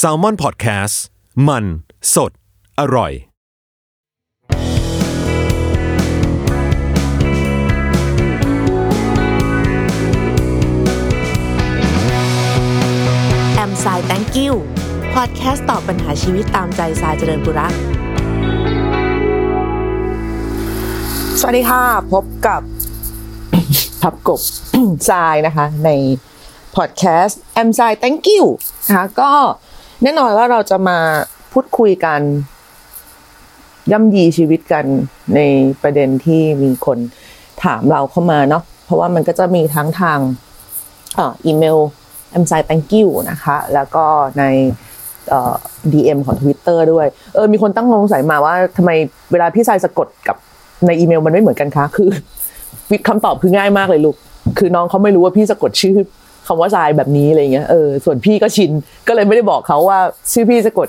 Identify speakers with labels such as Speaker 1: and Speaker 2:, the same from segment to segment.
Speaker 1: s a l ม o n PODCAST มัน สด อร่อย
Speaker 2: แอมไซแตงกิวพอดแคสต์ตอบปัญหาชีวิตตามใจสายเจริญบุรัก
Speaker 3: สวัสดีค่ะ พบกับ พับกบทรายนะคะ ใน พอดแคสต์แอม i าย thank you นะคะก็แน่นอนว่าเราจะมาพูดคุยกัน ย่ำยีชีวิตกันในประเด็นที่มีคนถามเราเข้ามาเนาะเพราะว่ามันก็จะมีทั้งทางอีเมล a m s i thank you นะคะ แล้วก็ในเอ่อ DM ของ Twitter ด้วย เออ มีคนตั้งสงสัยมาว่าทำไมเวลาพี่ชายสะกดกับในอีเมลมันไม่เหมือนกันคะ คือคำตอบคือง่ายมากเลยลูก คือน้องเขาไม่รู้ว่าพี่สะกดชื่อ คำว่าทรายแบบนี้อะไรเงี้ยเออส่วนพี่ก็ชินก็เลยไม่ได้บอกเขาว่า ชื่อพี่สะกด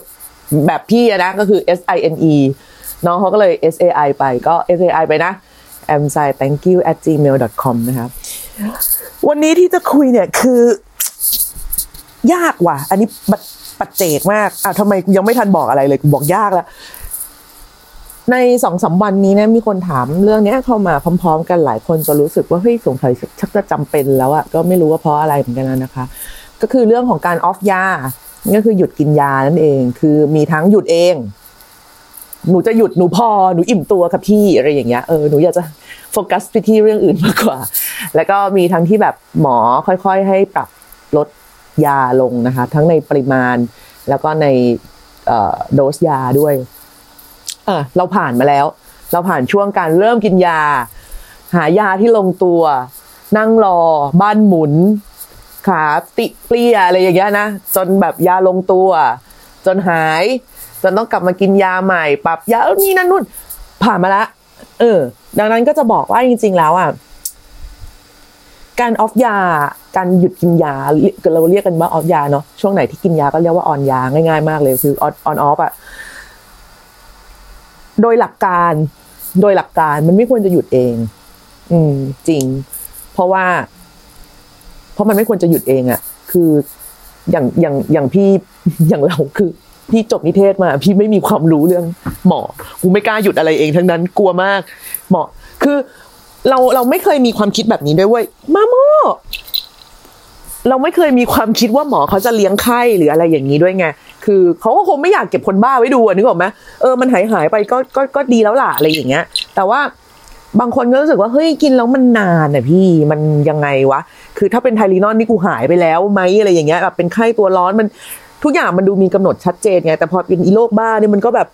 Speaker 3: แบบพี่นะก็คือ S I N E น้องเขาก็เลย S A I ไปก็ S A I ไปนะ a m s i thank you at gmail com นะครับ วันนี้ที่จะคุยเนี่ยคือ ยากว่ะ อันนี้ปัดปัจเจกมากอะทำไมยังไม่ทันบอกอะไรเลยบอกยากแล้ว ในสองสามวันนี้นะมีคนถามเรื่องนี้เข้ามาพร้อม ๆ กันหลายคนจะรู้สึกว่าเฮ้ยสงสัยชักจะจำเป็นแล้วอะก็ไม่รู้ว่าเพราะอะไรเหมือนกันนะนะคะ ก็คือเรื่องของการออฟยาก็คือหยุดกินยานั่นเอง คือมีทั้งหยุดเอง หนูจะหยุดหนูพอหนูอิ่มตัวกับพี่อะไรอย่างเงี้ยเออหนูอยากจะโฟกัสไปที่เรื่องอื่นมากกว่า แล้วก็มีทั้งที่แบบหมอค่อยๆ ให้ปรับลดยาลงนะคะ ทั้งในปริมาณแล้วก็ในโดสยาด้วย ออเราผ่านมาแล้ว เราผ่านช่วงการเริ่มกินยา หายาที่ลงตัว นั่งรอ บ้านหมุน ขาติเปลี่ยอะไรอย่างเงี้ยนะ จนแบบยาลงตัว จนหาย จนต้องกลับมากินยาใหม่ ปรับยาเออนี่นั่นนู่นผ่านมาละ เออ ดังนั้นก็จะบอกว่าจริง ๆ แล้วอะการออฟยา การหยุดกินยาเราเรียกกันว่าออฟยาเนาะช่วงไหนที่กินยาก็เรียกว่าออนยาง่ายๆมากเลยคือออนออนออฟอะ โดยหลักการ โดยหลักการมันไม่ควรจะหยุดเอง อืม จริง เพราะว่า เพราะมันไม่ควรจะหยุดเองอะคืออย่างอย่างอย่างพี่อย่างเราคือพี่จบนิเทศมา พี่ไม่มีความรู้เรื่องหมอกูไม่กล้าหยุดอะไรเองทั้งนั้นกลัวมาก หมอคือเราเราไม่เคยมีความคิดแบบนี้ด้วยเว้ยมาโม เราไม่เคยมีความคิดว่าหมอเขาจะเลี้ยงไข้หรืออะไรอย่างนี้ด้วยไง คือเขาก็คงไม่อยากเก็บคนบ้าไว้ดูนึกออกไหมเออมันหายหายไปก็ก็ก็ดีแล้วล่ะอะไรอย่างเงี้ย แต่ว่าบางคนก็รู้สึกว่าเฮ้ยกินแล้วมันนานอะพี่มันยังไงวะ คือถ้าเป็นไทลีนอนนี่กูหายไปแล้วไหมอะไรอย่างเงี้ยแบบเป็นไข้ตัวร้อนมันทุกอย่างมันดูมีกำหนดชัดเจนไงแต่พอเป็นอีโรคบ้าเนี่ยมันก็แบบ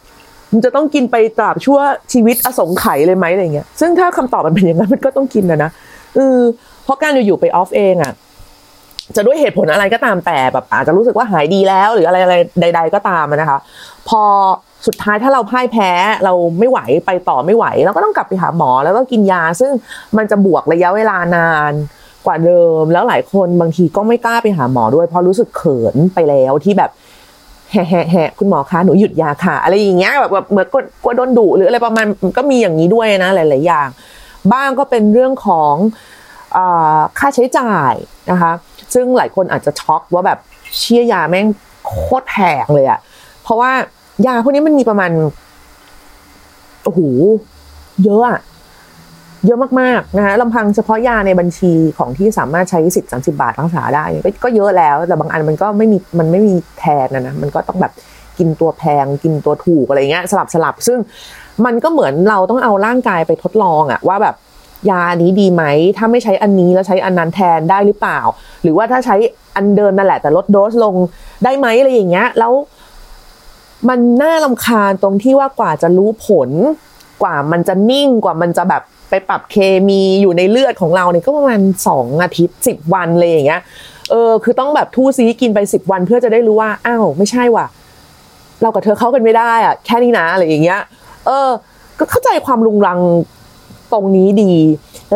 Speaker 3: มันจะต้องกินไปตราบชั่วชีวิตอสงไขยเลยไหมอะไรเงี้ยซึ่งถ้าคำตอบมันเป็นอย่างนั้นมันก็ต้องกินนะนะเออเพราะการอยู่ๆไปออฟเองอะ จะด้วยเหตุผลอะไรก็ตามแต่แบบอาจจะรู้สึกว่าหายดีแล้ว หรืออะไรอะไรใด ๆ ก็ตามนะคะ พอสุดท้ายถ้าเราพ่ายแพ้เราไม่ไหวไปต่อไม่ไหว เราก็ต้องกลับไปหาหมอแล้วก็กินยา ซึ่งมันจะบวกระยะเวลานานกว่าเดิม แล้วหลายคนบางทีก็ไม่กล้าไปหาหมอด้วย เพราะรู้สึกเขินไปแล้วที่แบบแห่แห่คุณหมอคะหนูหยุดยาค่ะ อะไรอย่างเงี้ยแบบแบบเหมือนกลัวโดนดุหรืออะไรประมาณก็มีอย่างนี้ด้วยนะหลาย ๆ อย่าง บ้างก็เป็นเรื่องของ ค่าใช้จ่ายนะคะ ซึ่งหลายคนอาจจะช็อกว่าแบบเชี่ยยาแม่งโคตรแพงเลยอะเพราะว่ายาพวกนี้มันมีประมาณโอ้โหเยอะอะเยอะมากๆนะคะลำพังเฉพาะยาในบัญชีของที่สามารถใช้สิบสามสิบาทรักษาได้ ก็เยอะแล้ว แต่บางอันมันก็ไม่มีมันไม่มีแทนนะนะมันก็ต้องแบบกินตัวแพงกินตัวถูกอะไรเงี้ยสลับสลับซึ่งมันก็เหมือนเราต้องเอาร่างกายไปทดลองอะว่าแบบ ยานี้ดีไหม ถ้าไม่ใช้อันนี้แล้วใช้อันนั้นแทนได้หรือเปล่า หรือว่าถ้าใช้อันเดิมนั่นแหละ แต่ลดโดสลงได้ไหมอะไรอย่างเงี้ย แล้ว มันน่าลำคาญตรงที่ว่ากว่าจะรู้ผล กว่ามันจะนิ่งกว่ามันจะแบบไปปรับเคมีอยู่ในเลือดของเราเนี่ยก็ประมาณสองอาทิตย์สิบวันเลยอย่างเงี้ยเออคือต้องแบบทู่ซีกินไปสิบวันเพื่อจะได้รู้ว่าอ้าวไม่ใช่ว่ะ เรากับเธอเข้ากันไม่ได้อะแค่นี้นะอะไรอย่างเงี้ย เออ ก็เข้าใจความรุงรัง ตรงนี้ดี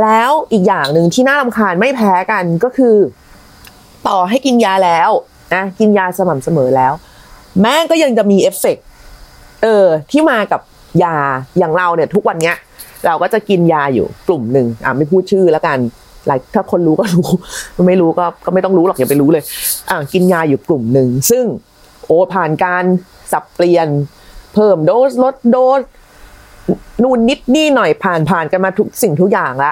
Speaker 3: แล้วอีกอย่างหนึ่งที่น่ารำคาญไม่แพ้กันก็คือ ต่อให้กินยาแล้วนะกินยาสม่ำเสมอแล้ว แม่งก็ยังจะมีเอฟเฟกเออที่มากับยาอย่างเราเนี่ยทุกวันเนี้ย เราก็จะกินยาอยู่กลุ่มหนึ่งอะไม่พูดชื่อแล้วกันหลายถ้าคนรู้ก็รู้ ไม่รู้ก็ก็ไม่ต้องรู้หรอกอย่าไปรู้เลยอ่ากินยาอยู่กลุ่มหนึ่งซึ่งโอ้ผ่านการสับเปลี่ยน เพิ่มโดสลดโดส นู่นนิดนี่หน่อยผ่านผ่านกันมาทุกสิ่งทุกอย่างละ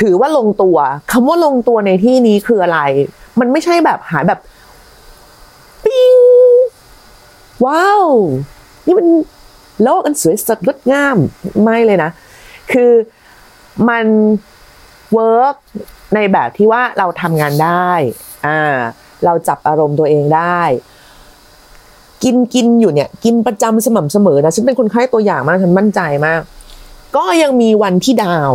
Speaker 3: ถือว่าลงตัวคำว่าลงตัวในที่นี้คืออะไร มันไม่ใช่แบบหายแบบปิ๊ง wow นี่มันโลกอันสวยสดงดงามไม่เลยนะ คือมัน work ในแบบที่ว่าเราทำงานได้อ่าเราจับอารมณ์ตัวเองได้ กินกินอยู่เนี่ย กินประจำสม่ำเสมอนะฉันเป็นคนไข้ตัวอย่างมากฉันมั่นใจมาก ก็ยังมีวันที่ดาว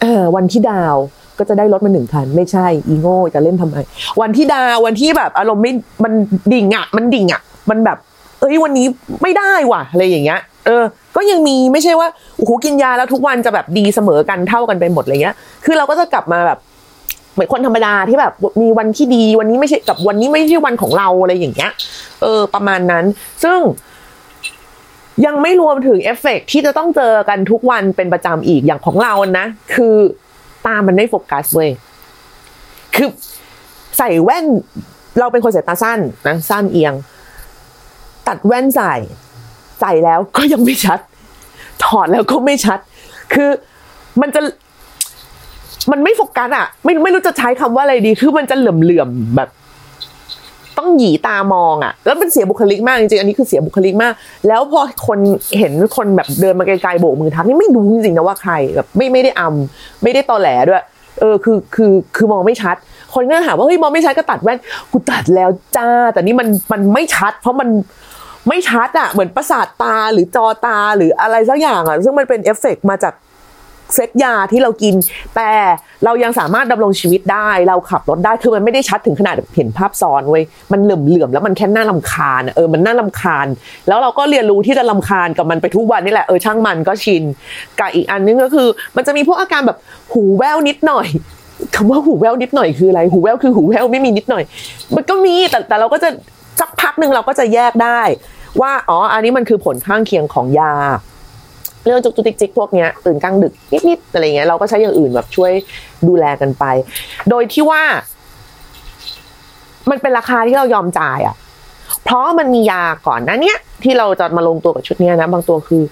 Speaker 3: เออวันที่ดาวก็จะได้รถมาหนึ่งคัน ไม่ใช่ อีโง่จะเล่นทำไม วันที่ดาววันที่แบบ อารมณ์ไม่มันดิ่งอะ มันดิ่งอะ มันแบบ เอ้ยวันนี้ไม่ได้ว่ะอะไรอย่างเงี้ย เออ ก็ยังมีไม่ใช่ว่าโอ้โหกินยาแล้วทุกวันจะแบบดีเสมอกันเท่ากันไปหมดอะไรเงี้ย คือเราก็จะกลับมาแบบ เหมือนคนธรรมดาที่แบบมีวันที่ดีวันนี้ไม่ใช่กับวันนี้ไม่ใช่วันของเราอะไรอย่างเงี้ย เออ ประมาณนั้น ซึ่งยังไม่รวมถึงเอฟเฟกต์ที่จะต้องเจอกันทุกวันเป็นประจำอีกอย่างของเรานะ คือตามันไม่โฟกัสเว้ยคือใส่แว่น เราเป็นคนสายตาสั้นนะสั้นเอียง ตัดแว่นใส่ ใส่แล้วก็ยังไม่ชัด ถอดแล้วก็ไม่ชัด คือมันจะ มันไม่โฟกัสอะ ไม่ไม่รู้จะใช้คำว่าอะไรดี คือมันจะเหลื่อมๆแบบ ต้องหยีตามองอะ แล้วมันเสียบุคลิกมากจริงๆอันนี้คือเสียบุคลิกมาก แล้วพอคนเห็นคนแบบเดินมาไกลๆโบกมือทักนี่ไม่รู้จริงๆนะว่าใครแบบไม่ไม่ได้อำไม่ได้ตอแหลด้วย เออคือคือคือมองไม่ชัด คนก็ถามว่าเฮ้ยมองไม่ชัดก็ตัดแว่นกูตัดแล้วจ้า แต่นี่มันมันไม่ชัด เพราะมันไม่ชัดอะเหมือนประสาทตาหรือจอตาหรืออะไรสักอย่างอะซึ่งมันเป็นเอฟเฟกต์มาจาก เซตยาที่เรากิน แต่เรายังสามารถดำรงชีวิตได้เราขับรถได้คือมันไม่ได้ชัดถึงขนาดเห็นภาพซ้อนเว้ยมันเหลื่อมๆแล้วมันแค่น่าลำคาญเออมันน่าลำคาญ แล้วเราก็เรียนรู้ที่จะลำคาญกับมันไปทุกวันนี่แหละเออช่างมันก็ชินกับอีกอันนึงก็คือ มันจะมีพวกอาการแบบหูแว่วนิดหน่อยคำว่าหูแว่วนิดหน่อยคืออะไรหูแว่วคือหูแว่วไม่มีนิดหน่อย มันก็มีแต่แต่เราก็จะสักพักหนึ่งเราก็จะแยกได้ ว่าอ๋ออันนี้มันคือผลข้างเคียงของยา เรื่องจุกจิกจิกพวกเนี้ยตื่นกลางดึกนิดๆอะไรเงี้ยเราก็ใช้อย่างอื่นแบบช่วยดูแลกันไป โดยที่ว่า มันเป็นราคาที่เรายอมจ่ายอะ เพราะมันมียาก่อนนะเนี้ยที่เราจะมาลงตัวกับชุดเนี้ยนะ บางตัวคือ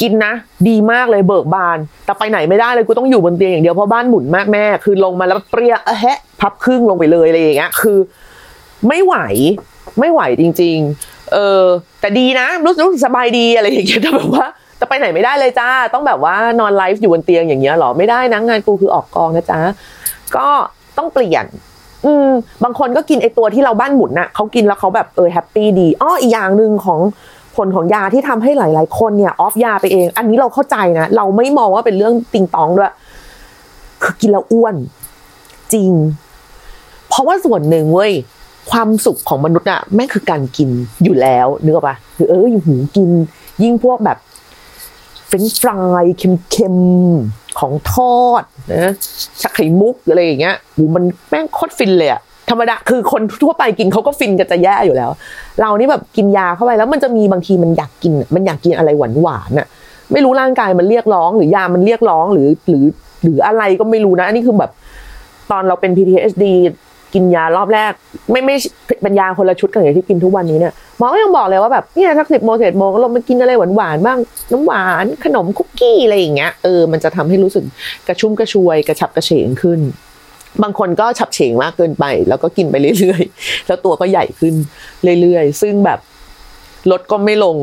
Speaker 3: กินนะดีมากเลยเบิกบาน แต่ไปไหนไม่ได้เลยกูต้องอยู่บนเตียงอย่างเดียวเพราะบ้านหมุนมากแม่ คือลงมาแล้วเปรี้ยเอะแฮะพับครึ่งลงไปเลยอะไรอย่างเงี้ย คือ ไม่ไหวไม่ไหวจริง ๆ เออแต่ดีนะรู้สึกสบายดีอะไรอย่างเงี้ยแต่แบบว่า แต่ไปไหนไม่ได้เลยจ้า ต้องแบบว่านอนไลฟ์อยู่บนเตียงอย่างเงี้ยหรอไม่ได้นะงานกูคือออกกองนะจ๊ะก็ต้องเปลี่ยน อืม บางคนก็กินไอตัวที่เราบ้านหมุนน่ะเขากินแล้วเขาแบบเออแฮปปี้ดีอ้ออีกอย่างหนึ่งของผลของยาที่ทำให้หลาย ๆ คนเนี่ยออฟยาไปเอง อันนี้เราเข้าใจนะเราไม่มองว่าเป็นเรื่องติงตองด้วยคือกินแล้วอ้วน จริง เพราะว่าส่วนหนึ่งเว้ยความสุขของมนุษย์อะแม่งคือการกินอยู่แล้วนึกออกปะคือเออหูกิน ยิ่งพวกแบบ รนช์ฟรายเค็มๆ ของทอดนะชักไข่มุกอะไรอย่างเงี้ยหูมันแม่งโคตรฟินเลยอะธรรมดาคือคนทั่วไปกินเขาก็ฟินกันจะแย่อยู่แล้ว เรานี่แบบกินยาเข้าไปแล้วมันจะมีบางทีมันอยากกิน มันอยากกินอะไรหวานหวานอะไม่รู้ร่างกายมันเรียกร้อง หรือยามันเรียกร้องหรือหรือหรืออะไรก็ไม่รู้นะ อันนี้คือแบบตอนเราเป็น PTSD กินยารอบแรก ไม่ไม่เป็นยาคนละชุดกันอย่างที่กินทุกวันนี้เนี่ยหมอก็ยังบอกเลยว่าแบบเนี่ยสักสิบโมงเศษโมงก็ลงมากินอะไรหวานๆบ้างน้ำหวานขนมคุกกี้อะไรอย่างเงี้ยเออมันจะทำให้รู้สึกกระชุ่มกระชวย กระฉับกระเฉงขึ้น บางคนก็ฉับเฉงมากเกินไป แล้วก็กินไปเรื่อยๆ แล้วตัวก็ใหญ่ขึ้นเรื่อยๆ ซึ่งแบบลดก็ไม่ลง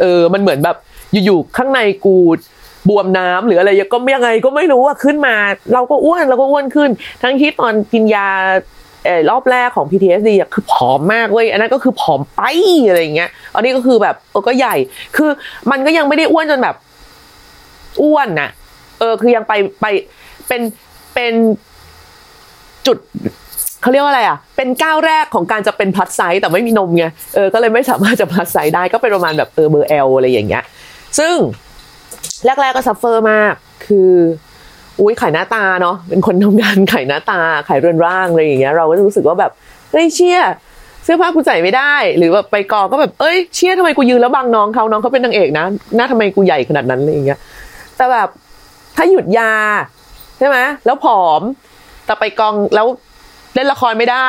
Speaker 3: เออ มันเหมือนแบบอยู่ๆข้างในกู บวมน้ำหรืออะไรก็ยังไงก็ไม่รู้อะขึ้นมา เราก็อ้วนเราก็อ้วนขึ้น ทั้งที่ตอนกินยาเออรอบแรกของ PTSD อะคือผอมมากเว้ยอันนั้นก็คือผอมไปอะไรอย่างเงี้ยอันนี้ก็คือแบบเออก็ใหญ่ คือมันก็ยังไม่ได้อ้วนจนแบบ อ้วนนะเออ คือยังไปไปเป็นเป็นจุดเขาเรียกว่าอะไรอะ เป็นก้าวแรกของการจะเป็น plus size แต่ไม่มีนมไงเออก็เลยไม่สามารถจะ plus size ได้ก็เป็นประมาณแบบเออเบอร์ L อะไรอย่างเงี้ย ซึ่ง แรกๆก็ซัฟเฟอร์มาก คืออุ้ยขายหน้าตาเนาะเป็นคนทำงานขายหน้าตาขายเรือนร่างอะไรอย่างเงี้ยเราก็จะรู้สึกว่าแบบเฮ้ยเชี่ยเสื้อผ้ากูใส่ไม่ได้ หรือแบบไปกองก็แบบเอ้ยเชี่ยทำไมกูยืนแล้วบังน้องเขาน้องเขาเป็นนางเอกนะหน้าทำไมกูใหญ่ขนาดนั้นอะไรอย่างเงี้ยแต่แบบถ้าหยุดยาใช่ไหมแล้วผอม แต่ไปกองแล้วเล่นละครไม่ได้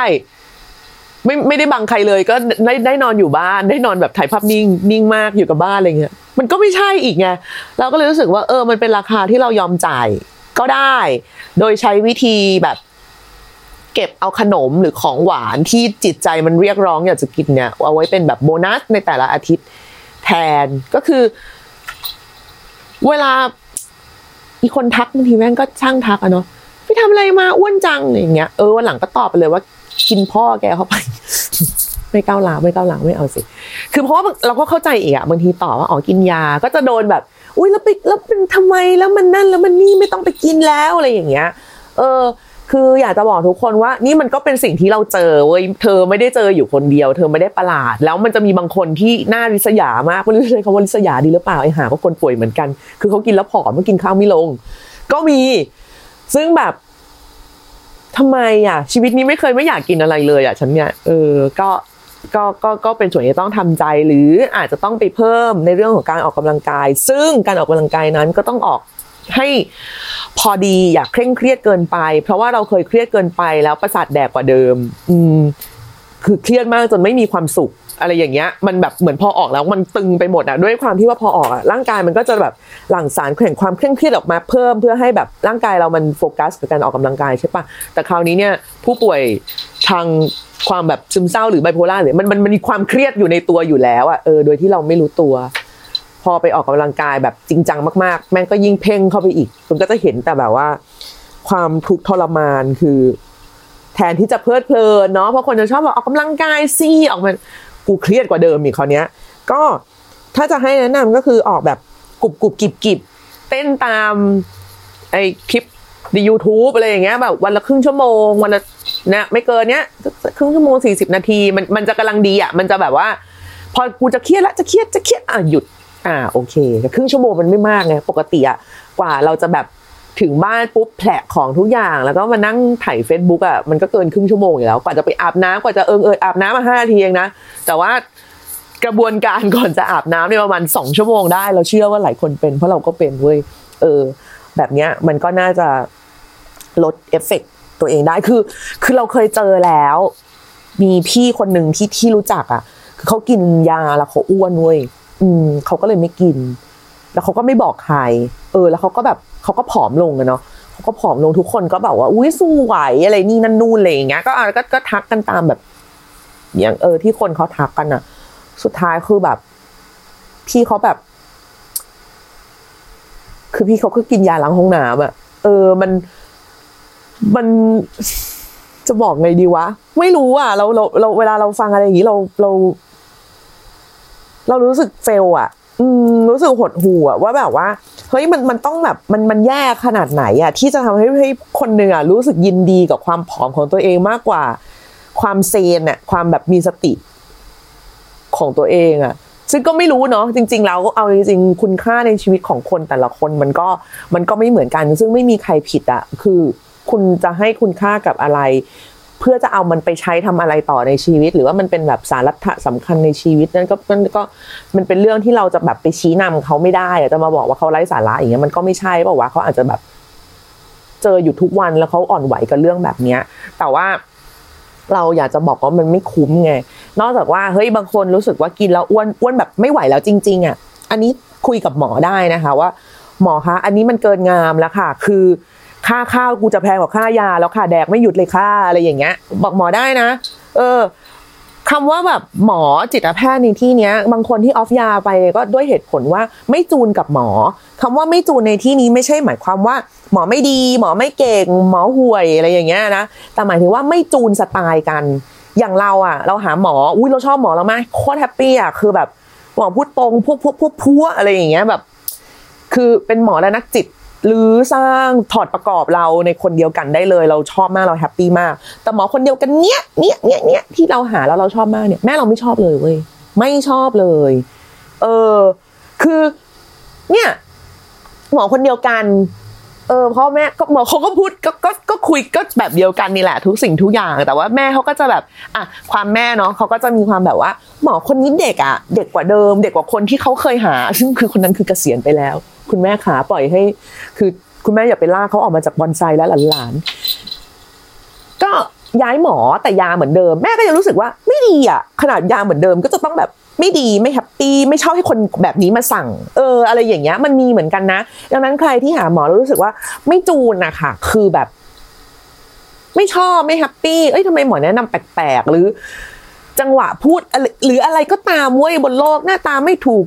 Speaker 3: ไม่ไม่ได้บังใครเลย ก็ได้ได้นอนอยู่บ้าน ได้นอนแบบถ่ายภาพนิ่งนิ่งมากอยู่กับบ้านอะไรเงี้ย มันก็ไม่ใช่อีกไงเราก็เลยรู้สึกว่าเออมันเป็นราคาที่เรายอมจ่ายก็ได้ โดยใช้วิธีแบบเก็บเอาขนมหรือของหวานที่จิตใจมันเรียกร้องอยากจะกินเนี่ยเอาไว้เป็นแบบโบนัสในแต่ละอาทิตย์แทนก็คือ เวลาอีคนทักบางทีแม่งก็ช่างทักอะเนาะไปทำอะไรมาอ้วนจังอะไรอย่างเงี้ยเออวันหลังก็ตอบไปเลยว่ากินพ่อแกเข้าไป ไม่ก้าวหลังไม่ก้าวหลังไม่เอาสิ คือเพราะว่าเราก็เข้าใจอีกอะบางทีตอบว่าอ๋อกินยาก็จะโดนแบบ อุ้ยแล้วไปแล้วเป็นทำไมแล้วมันนั่นแล้วมันนี่ไม่ต้องไปกินแล้วอะไรอย่างเงี้ย เออ คืออยากจะบอกทุกคนว่า นี่มันก็เป็นสิ่งที่เราเจอเว้ยเธอไม่ได้เจออยู่คนเดียว เธอไม่ได้ประหลาด แล้วมันจะมีบางคนที่น่าริษยามากไม่รู้ใช้คำว่าริษยาดีหรือเปล่าไอ้หาก็คนป่วยเหมือนกัน คือเขากินแล้วผอมเขากินข้าวไม่ลง ก็มี ซึ่งแบบทำไมอะ ชีวิตนี้ไม่เคยไม่อยากกินอะไรเลยอะฉันเนี่ยเออก็ ก็ก็ก็เป็นส่วนที่ต้องทำใจหรืออาจจะต้องไปเพิ่มในเรื่องของการออกกำลังกาย ซึ่งการออกกำลังกายนั้นก็ต้องออกให้พอดีอย่าเคร่งเครียดเกินไป เพราะว่าเราเคยเครียดเกินไปแล้วประสาทแดกกว่าเดิม อืมคือเครียดมากจนไม่มีความสุขอะไรอย่างเงี้ยมันแบบเหมือนพอออกแล้วมันตึงไปหมดอะด้วยความที่ว่าพอออกอะร่างกายมันก็จะแบบหลั่งสารแข่งความเคร่งเครียดออกมาเพิ่มเพื่อให้แบบร่างกายเรามันโฟกัสกับการออกกำลังกายใช่ปะแต่คราวนี้เนี่ยผู้ป่วยทาง ความแบบซึมเศร้าหรือไบโพล่าหรือมันมันมันมีความเครียดอยู่ในตัวอยู่แล้วอะเออโดยที่เราไม่รู้ตัว พอไปออกกำลังกายแบบจริงจังมากๆ แม่งก็ยิ่งเพ่งเข้าไปอีกคุณก็จะเห็นแต่แบบว่า ความทุกข์ทรมานคือ แทนที่จะเพลิดเพลินเนาะเพราะคนจะชอบบอกออกกำลังกายสิออกมากูเครียดกว่าเดิมอีกคราวเนี้ย ก็ถ้าจะให้แนะนำก็คือออกแบบกรุบกรุบกิบกิบเต้นตามไอ้คลิปใน YouTube อะไรอย่างเงี้ยแบบวันละครึ่งชั่วโมง วันละ เนี่ยไม่เกินเนี้ยครึ่งชั่วโมงสี่สิบนาทีมันมันจะกำลังดีอะมันจะแบบว่า พอกูจะเครียดละจะเครียดจะเครียดอะหยุด อ่าโอเคแต่ครึ่งชั่วโมงมันไม่มากไงปกติอะกว่าเราจะแบบถึงบ้านปุ๊บแผลของทุกอย่าง แล้วก็มานั่งไถ ่ายเฟซบุ๊กอะมันก็เกินครึ่งชั่วโมงอยู่แล้ว กว่าจะไปอาบน้ำกว่าจะเอิงเอยอาบน้ำมาห้านาทีเองนะแต่ว่ากระบวนการก่อนจะอาบน้ำเนี่ยประมาณสองชั่วโมงได้ เราเชื่อว่าหลายคนเป็น เพราะเราก็เป็นเว้ยเออ แบบเนี้ยมันก็น่าจะลดเอฟเฟกต์ ตัวเองได้คือ คือเราเคยเจอแล้ว มีพี่คนหนึ่งที่ที่รู้จักอะ คือเขากินยาแล้วเขาอ้วนเว้ยอืมเขาก็เลยไม่กิน แล้วเขาก็ไม่บอกใคร เออ แล้วเขาก็แบบเขาก็ผอมลงอะเนาะเขาก็ผอมลงทุกคนก็แบบว่า อุ้ยสู้ไหวอะไรนี่นั่นนู่นอะไรอย่างเงี้ยก็อะก็ก็ทักกันตามแบบ อย่างเออ ที่คนเขาทักกันอะสุดท้ายคือแบบ พี่เขาแบบ คือพี่เขาก็กินยาล้างห้องน้ำอะเออมัน มันจะบอกไงดีวะ ไม่รู้อะ เราเราเราเวลาเราฟังอะไรอย่างนี้เราเรา เรารู้สึกเฟลอะ อืม รู้สึกหดหู่อะว่าแบบว่าเฮ้ยมันมันต้องแบบมันมันแย่ขนาดไหนอะ ที่จะทำให้ให้คนหนึ่งอะรู้สึกยินดีกับความผอมของตัวเองมากกว่า ความเซนอะความแบบมีสติของตัวเองอะซึ่งก็ไม่รู้เนาะจริงๆแล้วเอาจริงๆคุณค่าในชีวิตของคนแต่ละคนมันก็มันก็ไม่เหมือนกัน ซึ่งไม่มีใครผิดอะคือ คุณจะให้คุณค่ากับอะไร เพื่อจะเอามันไปใช้ทำอะไรต่อในชีวิต หรือว่ามันเป็นแบบสาระสำคัญในชีวิตนั่นก็มันก็มันเป็นเรื่องที่เราจะแบบไปชี้นำเขาไม่ได้จะมาบอกว่าเขาไร้สาระอย่างเงี้ยมันก็ไม่ใช่เปล่าวะเขาอาจจะแบบ เจออยู่ทุกวันแล้วเขาอ่อนไหวกับเรื่องแบบเนี้ย แต่ว่าเราอยากจะบอกว่ามันไม่คุ้มไง นอกจากว่าเฮ้ยบางคนรู้สึกว่ากินแล้วอ้วนอ้วนแบบไม่ไหวแล้วจริง ๆอะ อันนี้คุยกับหมอได้นะคะว่า หมอคะ อันนี้มันเกินงามแล้วค่ะ คือ ค่าข้าวกูจะแพงกว่าค่ายา แล้วค่ะแดกไม่หยุดเลยค่ะอะไรอย่างเงี้ย บอกหมอได้นะ เออคำว่าแบบหมอจิตแพทย์ในที่เนี้ย บางคนที่ off ยาไปก็ด้วยเหตุผลว่าไม่จูนกับหมอคำว่าไม่จูนในที่นี้ไม่ใช่หมายความว่า หมอไม่ดี หมอไม่เก่ง หมอห่วยอะไรอย่างเงี้ยนะแต่หมายถึงว่าไม่จูนสไตล์กัน อย่างเราอะ เราหาหมออุ้ยเราชอบหมอเราไหมโคตร happy อะคือแบบหมอพูดตรงพวกพวกพวกพัวอะไรอย่างเงี้ยแบบ คือเป็นหมอและนักจิต หรือสร้างถอดประกอบเราในคนเดียวกันได้เลย เราชอบมากเรา happy มาก แต่หมอคนเดียวกันเนี้ยเนี้ยเนี้ยเนี้ยที่เราหาแล้วเราชอบมากเนี่ยแม่เราไม่ชอบเลยเว้ยไม่ชอบเลย เออ คือ เนี่ย หมอคนเดียวกัน เออพ่อแม่ก็หมอเขาก็พูดก็ก็ก็คุยก็แบบเดียวกันนี่แหละ ทุกสิ่งทุกอย่างแต่ว่าแม่เขาก็จะแบบ อะความแม่เนาะเขาก็จะมีความแบบว่า หมอคนนี้เด็กอะ เด็กกว่าเดิม เด็กกว่าคนที่เขาเคยหา ซึ่งคือคนนั้นคือเกษียณไปแล้ว คุณแม่ขาปล่อยให้ คือคุณแม่อย่าไปลากเขาออกมาจากบอนไซแล้วหลานๆย้ายหมอแต่ยาเหมือนเดิม แม่ก็ยังรู้สึกว่าไม่ดีอะ ขนาดยาเหมือนเดิมก็จะต้องแบบไม่ดีไม่ happy ไม่ชอบให้คนแบบนี้มาสั่ง เออ อะไรอย่างเงี้ย มันมีเหมือนกันนะ ดังนั้นใครที่หาหมอแล้วรู้สึกว่า ไม่จูนอะค่ะคือแบบ ไม่ชอบไม่ happy เอ้ยทำไมหมอแนะนำแปลกๆหรือ จังหวะพูดหรืออะไรก็ตามเว้ยบนโลกหน้าตาไม่ถูก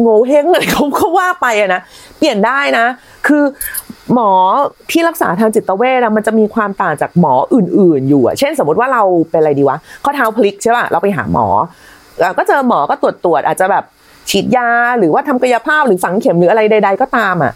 Speaker 3: โง่เฮงอะไรเขาเขาว่าไปอะนะเปลี่ยนได้นะ คือหมอที่รักษาทางจิตเวชอะมันจะมีความต่างจากหมออื่น ๆ อยู่อะเช่นสมมติว่าเราเป็นอะไรดีวะข้อเท้าพลิกใช่ป่ะเราไปหาหมออ่อก็เจอหมอก็ตรวจตรวจอาจจะแบบฉีดยาหรือว่าทำกายภาพหรือฝังเข็มหรืออะไรใด ๆ ก็ตามอะ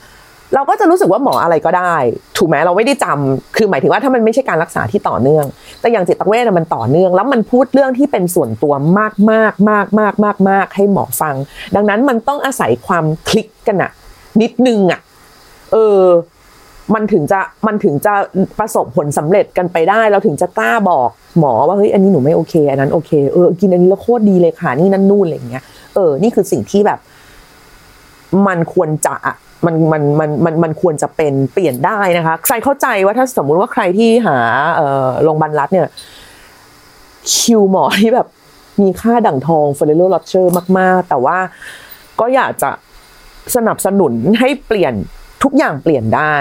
Speaker 3: เราก็จะรู้สึกว่าหมออะไรก็ได้ ถูกไหมเราไม่ได้จำคือหมายถึงว่าถ้ามันไม่ใช่การรักษาที่ต่อเนื่อง แต่อย่างจิตเวชมันต่อเนื่อง แล้วมันพูดเรื่องที่เป็นส่วนตัวมากมากมากมากมากมากให้หมอฟัง ดังนั้นมันต้องอาศัยความคลิกกันอะนิดนึงอะเออ มันถึงจะมันถึงจะประสบผลสำเร็จกันไปได้ เราถึงจะกล้าบอกหมอว่าเฮ้ยอันนี้หนูไม่โอเค อันนั้นโอเคเออกินอันนี้แล้วโคตรดีเลยค่ะนี่นั่นนู่นอะไรอย่างเงี้ยเออนี่คือสิ่งที่แบบ มันควรจะมันมันมันมันมันควรจะเป็นเปลี่ยนได้นะคะใครเข้าใจว่าถ้าสมมุติว่าใครที่หาโรงพยาบาลรัฐเนี่ย คิวหมอที่แบบมีค่าดั่งทองเฟรเรโรลอเชอร์มาก ๆ แต่ว่าก็อยากจะสนับสนุนให้เปลี่ยนทุกอย่างเปลี่ยนได้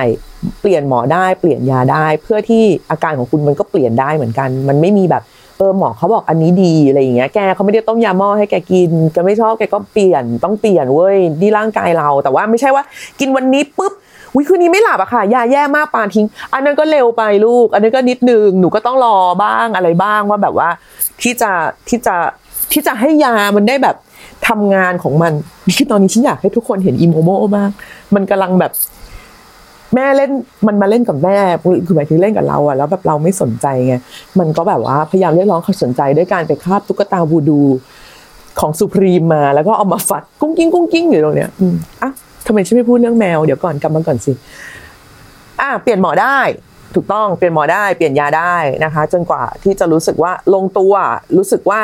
Speaker 3: เปลี่ยนหมอได้เปลี่ยนยาได้ เพื่อที่อาการของคุณมันก็เปลี่ยนได้เหมือนกัน มันไม่มีแบบ เออหมอเขาบอกอันนี้ดีอะไรอย่างเงี้ยแกเขาไม่ได้ต้มยาหม้อให้แกกินแกไม่ชอบแกก็เปลี่ยนต้องเปลี่ยนเว้ยที่ร่างกายเรา แต่ว่าไม่ใช่ว่า กินวันนี้ปุ๊บวิคืนนี้ไม่หลับอะค่ะยาแย่มากปานทิ้ง อันนั้นก็เร็วไปลูก อันนั้นก็นิดนึงหนูก็ต้องรอบ้างอะไรบ้างว่าแบบว่า ที่จะที่จะที่จะให้ยามันได้แบบทำงานของมันคือตอนนี้ฉันอยากให้ทุกคนเห็นอิโมโมมาก มันกำลังแบบ แม่เล่นมันมาเล่นกับแม่คือหมายถึงเล่นกับเราอะแล้วแบบเราไม่สนใจไงมันก็แบบว่าพยายามเรียกร้องความสนใจด้วยการไปคาบตุ๊กตาวูดูของ Supreme มาแล้วก็เอามาฟัดกุ้งกิ้งกุ้งกิ้งอยู่ตรงเนี้ยอ,อะทำไมฉันไม่พูดเรื่องแมวเดี๋ยวก่อนกลับมาก่อนสิอะเปลี่ยนหมอได้ถูกต้องเปลี่ยนหมอได้เปลี่ยนยาได้นะคะ จนกว่าที่จะรู้สึกว่าลงตัวรู้สึกว่า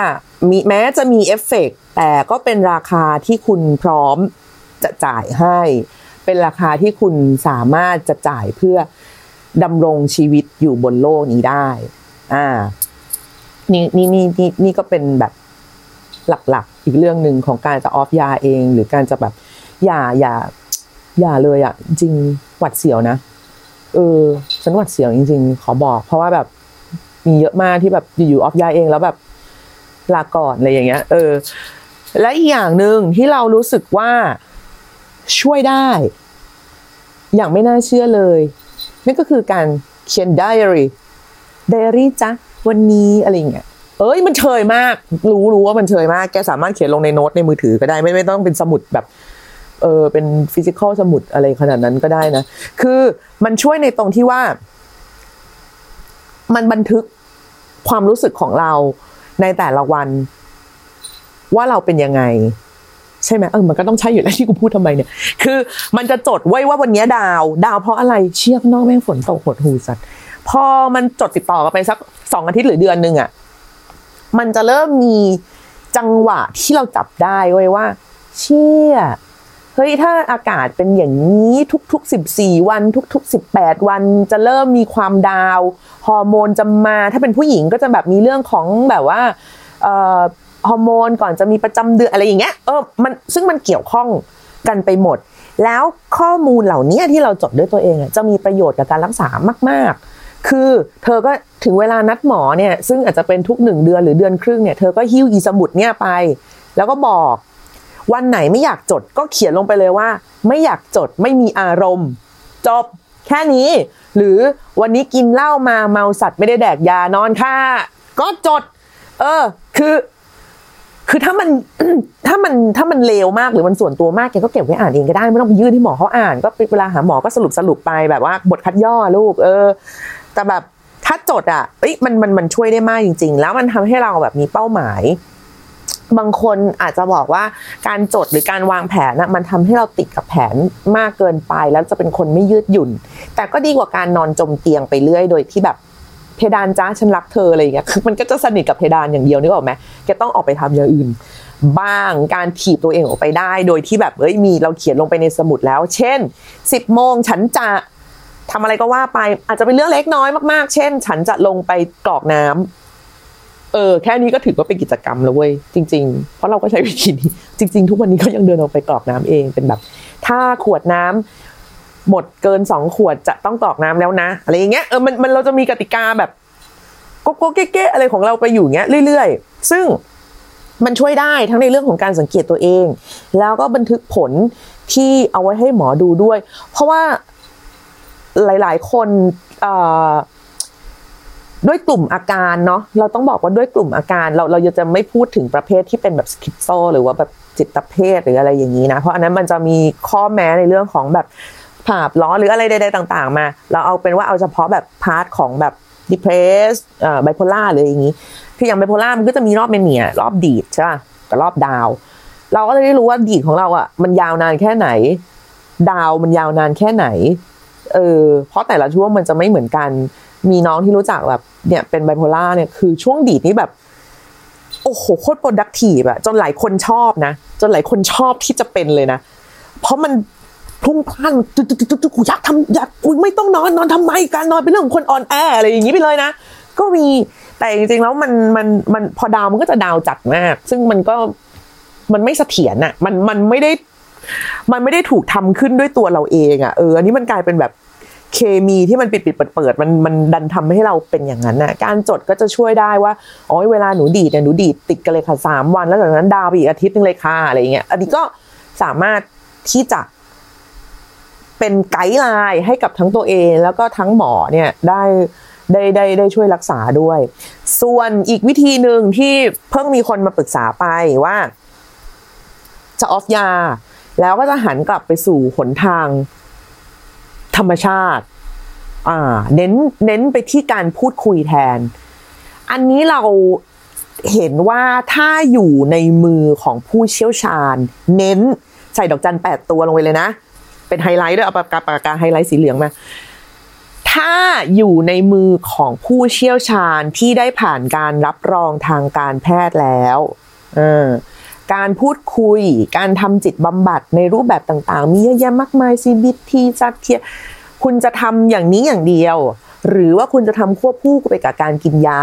Speaker 3: มีแม้จะมีเอฟเฟกต์แต่ก็เป็นราคาที่คุณพร้อมจะจ่ายให้ เป็นราคาที่คุณสามารถจะจ่ายเพื่อดำรงชีวิตอยู่บนโลกนี้ได้ อ่า นี่นี่นี่นี่นี่ก็เป็นแบบหลักๆ อีกเรื่องหนึ่งของการจะออฟยาเอง หรือการจะแบบ อย่าอย่า อย่าเลยอะ จริงหวัดเสียวนะ เออฉันหวัดเสียวจริง ๆ ขอบอก เพราะว่าแบบมีเยอะมากที่แบบอยู่ออฟยาเองแล้วแบบลาก่อนอะไรอย่างเงี้ย เออ และอีกอย่างหนึ่งที่เรารู้สึกว่า ช่วยได้ อย่างไม่น่าเชื่อเลยนั่นก็คือการเขียนไดอารี่ไดอารี่จ้ะวันนี้อะไรเงี้ยเอ้ยมันเชยมาก รู้รู้ว่ามันเชยมาก แกสามารถเขียนลงในโน้ตในมือถือก็ได้ไม่ไม่ต้องเป็นสมุดแบบเออเป็นฟิสิกอลสมุดอะไรขนาดนั้นก็ได้นะ คือมันช่วยในตรงที่ว่า มันบันทึกความรู้สึกของเราในแต่ละวัน ว่าเราเป็นยังไง ใช่ไหมเออมันก็ต้องใช่อยู่แล้วที่กูพูดทำไมเนี่ย คือมันจะจดไว้ว่าวันนี้ดาว ดาวเพราะอะไรเชี่ยข้างนอกแม่งฝนตกหดหูสัตว์พอมันจดติดต่อกันไปสักสองอาทิตย์หรือเดือนหนึ่งอะมันจะเริ่มมีจังหวะที่เราจับได้ไว้ยว่า เชี่ยเฮ้ยถ้าอากาศเป็นอย่างนี้ทุกๆ 14 วัน ทุก ๆ 18 วันจะเริ่มมีความดาว ฮอร์โมนจะมา ถ้าเป็นผู้หญิงก็จะแบบมีเรื่องของแบบว่าเอ ฮอร์โมนก่อนจะมีประจำเดือนอะไรอย่างเงี้ยเออมันซึ่งมันเกี่ยวข้องกันไปหมด แล้วข้อมูลเหล่านี้ที่เราจดด้วยตัวเองจะมีประโยชน์กับการรักษามาก ๆ คือเธอก็ถึงเวลานัดหมอเนี่ยซึ่งอาจจะเป็นทุกหนึ่งเดือนหรือเดือนครึ่งเนี่ยเธอก็หิ้วอีสมุดเนี่ยไป แล้วก็บอก วันไหนไม่อยากจดก็เขียนลงไปเลยว่า ไม่อยากจดไม่มีอารมณ์ จบแค่นี้ หรือวันนี้กินเหล้ามาเมาสัตว์ไม่ได้แดกยานอนค่ะก็จด เออ คือ คือถ้ามันถ้ามันถ้ามันเลวมากหรือมันส่วนตัวมากแกก็เก็บไว้อ่านเองก็ได้ไม่ต้องไปยื่นให้หมอเขาอ่าน ก็เวลาหาหมอก็สรุปสรุปไปแบบว่า บทคัดย่อลูก เออ แต่แบบถ้าจดอะเอ้ยมันมันมันช่วยได้มากจริง ๆ แล้วมันทำให้เราแบบมีเป้าหมาย บางคนอาจจะบอกว่าการจดหรือการวางแผนนะมันทำให้เราติดกับแผนมากเกินไป แล้วจะเป็นคนไม่ยืดหยุ่น แต่ก็ดีกว่าการนอนจมเตียงไปเรื่อยโดยที่แบบ เพดานจ้าฉันรักเธออะไรอย่างเงี้ยคือมันก็จะสนิทกับเพดานอย่างเดียวนึกออกไหมแกต้องออกไปทำอย่างอื่น บ้างการถีบตัวเองออกไปได้ โดยที่แบบเอ้ยมีเราเขียนลงไปในสมุดแล้ว เช่น 10โมงฉันจะทำอะไรก็ว่าไป อาจจะเป็นเรื่องเล็กน้อยมากๆ เช่น ฉันจะลงไปกรอกน้ำเออแค่นี้ก็ถือว่าเป็นกิจกรรมแล้วเว้ยจริง ๆ เพราะเราก็ใช้วิธีนี้จริง ๆ ทุกวันนี้ก็ยังเดินออกไปกรอกน้ำเองเป็นแบบ ถ้าขวดน้ำ หมดเกินสองขวดจะต้องกรอกน้ำแล้วนะ อะไรอย่างเงี้ยเออมันมันเราจะมีกติกาแบบโกโก้เก๊ะอะไรของเราไปอยู่เงี้ยเรื่อยๆ ซึ่งมันช่วยได้ทั้งในเรื่องของการสังเกตตัวเอง แล้วก็บันทึกผลที่เอาไว้ให้หมอดูด้วย เพราะว่าหลายๆ คนด้วยกลุ่มอาการเนาะเราต้องบอกว่าด้วยกลุ่มอาการ เราเราจะไม่พูดถึงประเภทที่เป็นแบบสคิปโซหรือว่าแบบจิตเภทหรืออะไรอย่างนี้นะ เพราะอันนั้นมันจะมีข้อแม้ในเรื่องของแบบ ภาพหลอนหรืออะไรใดๆต่าง ๆ มา เราเอาเป็นว่าเอาเฉพาะแบบ part ของแบบ depressed เอ่อ bipolar หรืออย่างนี้ คืออย่างไบโพล่ามันก็จะมีรอบ mania รอบดีดใช่ป่ะกับรอบ down เราก็จะได้รู้ว่าดีดของเราอะมันยาวนานแค่ไหน down มันยาวนานแค่ไหนเออเพราะแต่ละช่วงมันจะไม่เหมือนกัน มีน้องที่รู้จักแบบเนี่ยเป็นไบโพล่าเนี่ยคือช่วงดีดนี่แบบโอ้โหโคตร productive อะจนหลายคนชอบนะ จนหลายคนชอบที่จะเป็นเลยนะ เพราะมัน พลุ่งพล่านตึ๊ดตึ๊ดตึ๊ดตึ๊ดกูอยากทำอยากอุยไม่ต้องนอนนอนทำไมการนอนเป็นเรื่องของคนอ่อนแออะไรอย่างนี้ไปเลยนะก็มีแต่จริงๆแล้วมันมันมันพอดาวมันก็จะดาวจัดมาก ซึ่งมันก็มันไม่เสถียรอะมันมันไม่ได้ มันไม่ได้ถูกทำขึ้นด้วยตัวเราเองอะเอออันนี้มันกลายเป็นแบบเคมีที่มันปิดปิดเปิดเปิดมันมันดันทำให้เราเป็นอย่างนั้นน่ะ การจดก็จะช่วยได้ว่าอ๋อเวลาหนูดีดเนี่ยหนูดีดติดกันเลยค่ะสามวัน แล้วจากนั้นดาวไปอีกอาทิตย์หนึงเลยค่ะอะไรอย่างเงี้ยอันนี้ก็สามารถที่จะ เป็นไกด์ไลน์ให้กับทั้งตัวเอง แล้วก็ทั้งหมอเนี่ยได้ได้ได้ได้ช่วยรักษาด้วย ส่วนอีกวิธีหนึ่งที่เพิ่งมีคนมาปรึกษาไปว่า จะออฟยา แล้วก็จะหันกลับไปสู่หนทาง ธรรมชาติ อ่า เน้นเน้นไปที่การพูดคุยแทน อันนี้เราเห็นว่าถ้าอยู่ในมือของผู้เชี่ยวชาญ เน้นใส่ดอกจันแปดตัวลงไปเลยนะ เป็นไฮไลท์ด้วยเอาปากกาปากกาไฮไลท์สีเหลืองมาถ้าอยู่ในมือของผู้เชี่ยวชาญที่ได้ผ่านการรับรองทางการแพทย์แล้วการพูดคุย การทำจิตบำบัดในรูปแบบต่างๆ มีเยอะแยะมากมาย CBT จัดเทียคุณจะทำอย่างนี้อย่างเดียว หรือว่าคุณจะทำควบคู่ไปกับการกินยา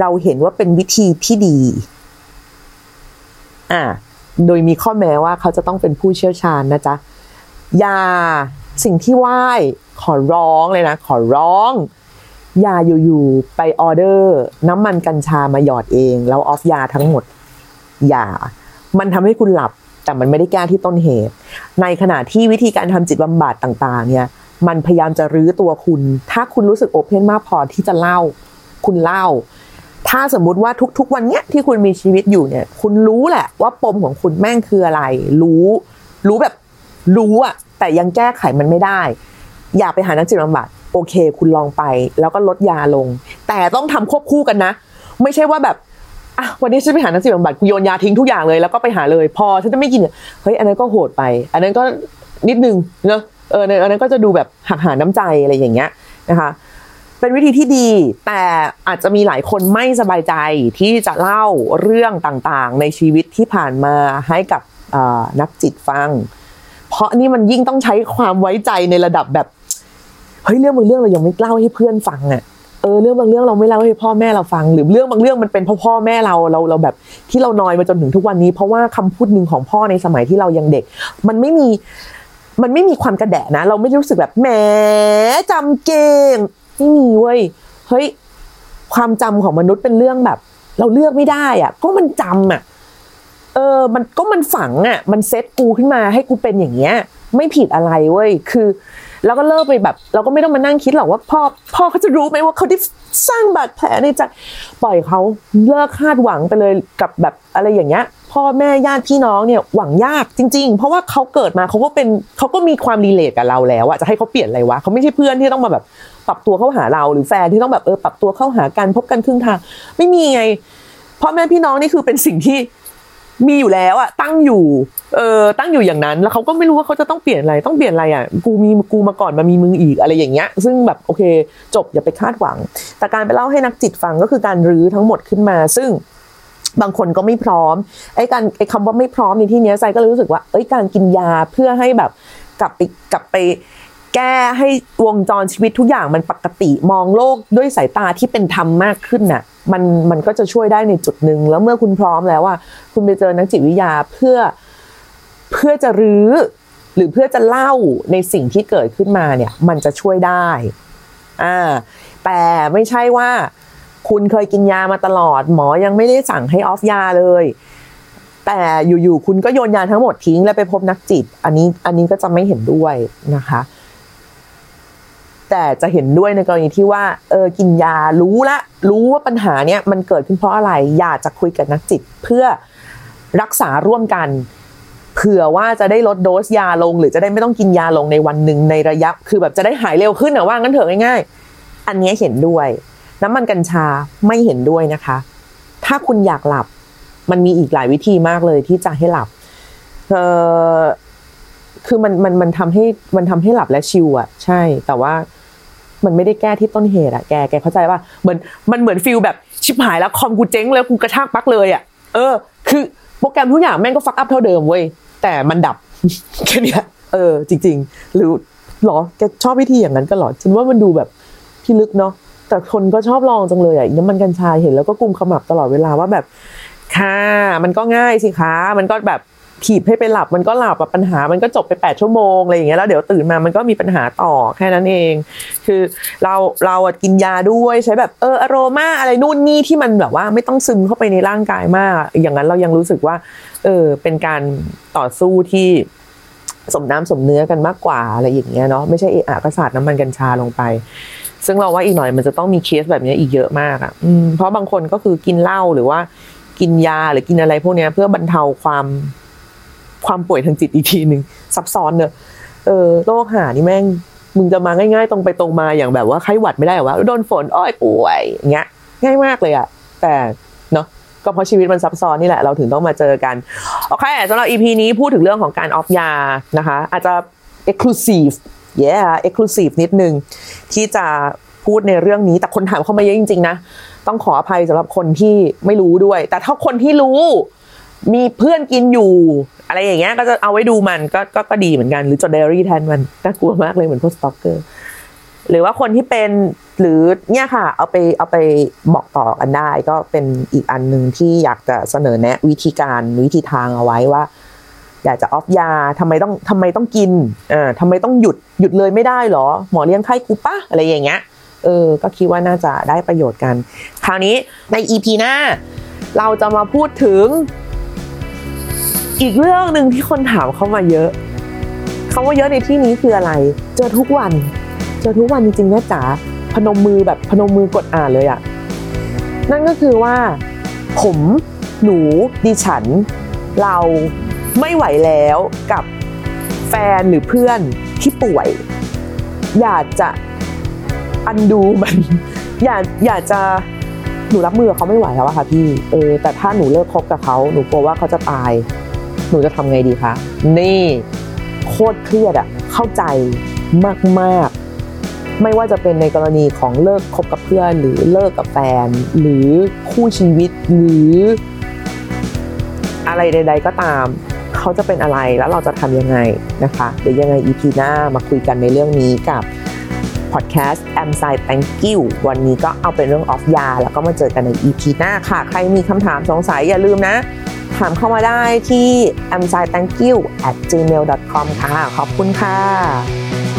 Speaker 3: เราเห็นว่าเป็นวิธีที่ดี อ่า โดยมีข้อแม้ว่าเขาจะต้องเป็นผู้เชี่ยวชาญนะจ๊ะ ยาสิ่งที่ไหว้ขอร้องเลยนะ ขอร้อง อย่าอยู่ๆไปออเดอร์ น้ำมันกัญชามาหยอดเอง แล้วออฟยาทั้งหมด อย่า มันทำให้คุณหลับ แต่มันไม่ได้แก้ที่ต้นเหตุ ในขณะที่วิธีการทำจิตบำบัดต่างๆ เนี่ย มันพยายามจะรื้อตัวคุณ ถ้าคุณรู้สึกโอเพนมากพอที่จะเล่า คุณเล่า ถ้าสมมุติว่าทุกๆ วันเนี้ยที่คุณมีชีวิตอยู่เนี่ย คุณรู้แหละว่าปมของคุณแม่งคืออะไร รู้ รู้แบบ รู้อะแต่ยังแก้ไขมันไม่ได้ อยากไปหานักจิตบำบัดโอเค คุณลองไป แล้วก็ลดยาลง แต่ต้องทำควบคู่กันนะ ไม่ใช่ว่าแบบอะวันนี้ฉันไปหานักจิตบำบัดกูโยนยาทิ้งทุกอย่างเลยแล้วก็ไปหาเลย พอฉันจะไม่กินเฮ้ยอันนั้นก็โหดไป อันนั้นก็นิดนึงเนอะเอออันนั้นก็จะดูแบบหักหาน้ำใจอะไรอย่างเงี้ยนะคะ เป็นวิธีที่ดีแต่อาจจะมีหลายคนไม่สบายใจที่จะเล่าเรื่องต่างๆ ในชีวิตที่ผ่านมาให้กับนักจิตฟัง เพราะนี่มันยิ่งต้องใช้ความไว้ใจในระดับแบบเฮ้ยเรื่องบางเรื่องเรายังไม่เล่าให้เพื่อนฟังอะ่ะเออเรื่องบางเรื่องเราไม่เล่าให้พ่อแม่เราฟัง หรือเรื่องบางเรื่องมันเป็นเพราะพ่อแม่เราเราเราแบบที่เรานอยมาจนถึงทุกวันนี้ เพราะว่าคำพูดหนึ่งของพ่อในสมัยที่เรายังเด็ก มันไม่มีมันไม่มีความกระแดะนะ เราไม่รู้สึกแบบแหมจำเก่งไม่มีเว้ยเฮ้ยความจำของมนุษย์เป็นเรื่องแบบ เราเลือกไม่ได้อะ่ะ ก็มันจำอะ เออ มันก็มันฝังอะ มันเซตกูขึ้นมาให้กูเป็นอย่างเงี้ย ไม่ผิดอะไรเว้ย คือแล้วก็เลิกไปแบบ เราก็ไม่ต้องมานั่งคิดหรอกว่าพ่อพ่อเขาจะรู้ไหมว่าเขาได้สร้างบาดแผลในใจปล่อยเขาเลิกคาดหวังไปเลยกับแบบอะไรอย่างเงี้ย พ่อแม่ญาติพี่น้องเนี่ยหวังยากจริง ๆ เพราะว่าเขาเกิดมาเขาก็เป็นเขาก็มีความรีเลทกับเราแล้วอะจะให้เขาเปลี่ยนอะไรวะเขาไม่ใช่เพื่อนที่ต้องมาแบบปรับตัวเข้าหาเราหรือแฟนที่ต้องแบบเออปรับตัวเข้าหากันพบกันครึ่งทาง ไม่มีไงพ่อแม่พี่น้องนี่คือเป็นสิ่งที่ มีอยู่แล้วอะตั้งอยู่เออตั้งอยู่อย่างนั้น แล้วเขาก็ไม่รู้ว่าเขาจะต้องเปลี่ยนอะไรต้องเปลี่ยนอะไรอะกูมีกูมาก่อนมามีมึงอีกอะไรอย่างเงี้ย ซึ่งแบบโอเค จบอย่าไปคาดหวัง แต่การไปเล่าให้นักจิตฟังก็คือการรื้อทั้งหมดขึ้นมา ซึ่งบางคนก็ไม่พร้อมไอ้การไอ้คำว่าไม่พร้อมในที่นี้ใจก็เลยรู้สึกว่าเอ้ยการกินยาเพื่อให้แบบกลับไปกลับไปแก้ให้วงจรชีวิตทุกอย่างมันปกติมองโลกด้วยสายตาที่เป็นธรรมมากขึ้นน่ะ มันมันก็จะช่วยได้ในจุดหนึ่งแล้วเมื่อคุณพร้อมแล้วว่าคุณไปเจอนักจิตวิทยาเพื่อเพื่อจะรื้อหรือเพื่อจะเล่าในสิ่งที่เกิดขึ้นมาเนี่ยมันจะช่วยได้อ่าแต่ไม่ใช่ว่า คุณเคยกินยามาตลอด หมอยังไม่ได้สั่งให้ออฟยาเลย แต่อยู่ๆคุณก็โยนยาทั้งหมดทิ้งแล้วไปพบนักจิต อันนี้อันนี้ก็จะไม่เห็นด้วยนะคะ แต่จะเห็นด้วยในกรณีที่ว่าเออกินยารู้ละ รู้ว่าปัญหาเนี้ยมันเกิดขึ้นเพราะอะไรอยากจะคุยกับนักจิตเพื่อรักษาร่วมกันเผื่อว่าจะได้ลดโดสยาลง หรือจะได้ไม่ต้องกินยาลงในวันหนึ่งในระยะ คือแบบจะได้หายเร็วขึ้นนะว่างั้นเถอะง่ายๆ อันนี้เห็นด้วย น้ำมันกัญชาไม่เห็นด้วยนะคะ ถ้าคุณอยากหลับ มันมีอีกหลายวิธีมากเลยที่จะให้หลับเออคือมันมันมันทำให้มันทำให้หลับและ chill อะใช่แต่ว่า มันไม่ได้แก้ที่ต้นเหตุอะแกแกเข้าใจว่าเหมือนมันเหมือน feel แบบชิบหายแล้วคอมกูเจ๊งแล้วกูกระชากปลั๊กเลยอะเออ คือโปรแกรมทุกอย่างแม่งก็ fuck up เท่าเดิมเว้ยแต่มันดับแค่นี้เออ จริง ๆ หรือหรอแกชอบวิธีอย่างนั้นก็หรอฉันว่ามันดูแบบพิลึกเนาะแต่คนก็ชอบลองจังเลยอะน้ำมันกัญชาเห็นแล้วก็กุมขมับตลอดเวลาว่าแบบ ค่ะ มันก็ง่ายสิคะมันก็แบบ ถีบให้ไปหลับมันก็หลับอะปัญหามันก็จบไปแปดชั่วโมงอะไรอย่างเงี้ยแล้วเดี๋ยวตื่นมามันก็มีปัญหาต่อแค่นั้นเอง คือเราเรากินยาด้วยใช้แบบเอออโรมาอะไรนู่นนี่ที่มันแบบว่าไม่ต้องซึมเข้าไปในร่างกายมาก อย่างนั้นเรายังรู้สึกว่า เออเป็นการต่อสู้ที่สมน้ำสมเนื้อกันมากกว่าอะไรอย่างเงี้ยเนาะไม่ใช่เอะอะก็สาดน้ำมันกัญชาลงไป ซึ่งเราว่าอีกหน่อยมันจะต้องมีเคสแบบนี้อีกเยอะมากอะเพราะบางคนก็คือกินเหล้าหรือว่ากินยาหรือกินอะไรพวกเนี้ยเพื่อบรรเทาความ ความป่วยทางจิตอีกทีหนึ่งซับซ้อนเนอะเออโรคหานี่แม่งมึงจะมาง่าย ๆ ตรงไปตรงมาอย่างแบบว่าไข้หวัดไม่ได้หรอวะโดนฝนอ้อยป่วยอย่างเงี้ยง่ายมากเลยอะแต่เนาะก็เพราะชีวิตมันซับซ้อนนี่แหละเราถึงต้องมาเจอกันโอเคสำหรับ EP นี้พูดถึงเรื่องของการออฟยานะคะ อาจจะ exclusive yeah exclusive นิดนึง ที่จะพูดในเรื่องนี้แต่คนถามเข้ามาเยอะจริง ๆ นะ ต้องขออภัยสำหรับคนที่ไม่รู้ด้วย แต่ถ้าคนที่รู้ มีเพื่อนกินอยู่ อะไรอย่างเงี้ยก็จะเอาไว้ดูมันก็ก็ก็ดีเหมือนกัน หรือจดไดอารี่แทนมันน่ากลัวมากเลยเหมือนพวกสต็อกเกอร์หรือว่าคนที่เป็นหรือเนี่ยค่ะ เอาไปเอาไปบอกต่อกันได้ ก็เป็นอีกอันหนึ่งที่อยากจะเสนอแนะ วิธีการวิธีทางเอาไว้ว่า อยากจะออฟยาทำไมต้องทำไมต้องกินเอ่าทำไมต้องหยุดหยุดเลยไม่ได้หรอ หมอเลี้ยงไข้กูปะอะไรอย่างเงี้ยเออ ก็คิดว่าน่าจะได้ประโยชน์กัน คราวนี้ใน EP หน้า เราจะมาพูดถึง อีกเรื่องหนึ่งที่คนถามเข้ามาเยอะคาว่าเยอะในที่นี้คืออะไร เจอทุกวัน เจอทุกวันจริงๆนะจ๋าพนมมือแบบพนมมือกดอ่านเลยอะนั่นก็คือว่า ผม หนู ดิฉัน เราไม่ไหวแล้วกับแฟนหรือเพื่อนที่ป่วย อยากจะอันดูมันอยากอยากจะหนูรับมือเขาไม่ไหวแล้วอะค่ะพี่เออแต่ถ้าหนูเลิกคบกับเขาหนูกลัวว่าเขาจะตาย หนูจะทำไงดีคะ นี่โคตรเครียดอะเข้าใจมาก ๆ ไม่ว่าจะเป็นในกรณีของเลิกคบกับเพื่อน หรือเลิกกับแฟน หรือคู่ชีวิตหรือ อะไรใด ๆ ก็ตาม เขาจะเป็นอะไรแล้วเราจะทำยังไงนะคะ เดี๋ยวยังไง EP หน้ามาคุยกันในเรื่องนี้กับพอดแคสต์ a m s i Thank you วันนี้ก็เอาเป็นเรื่องออฟยา แล้วก็มาเจอกันใน EP หน้าค่ะ ใครมีคำถามสงสัยอย่าลืมนะ ถามเข้ามาได้ที่ a m s i Thank you at gmail com ค่ะ ขอบคุณค่ะ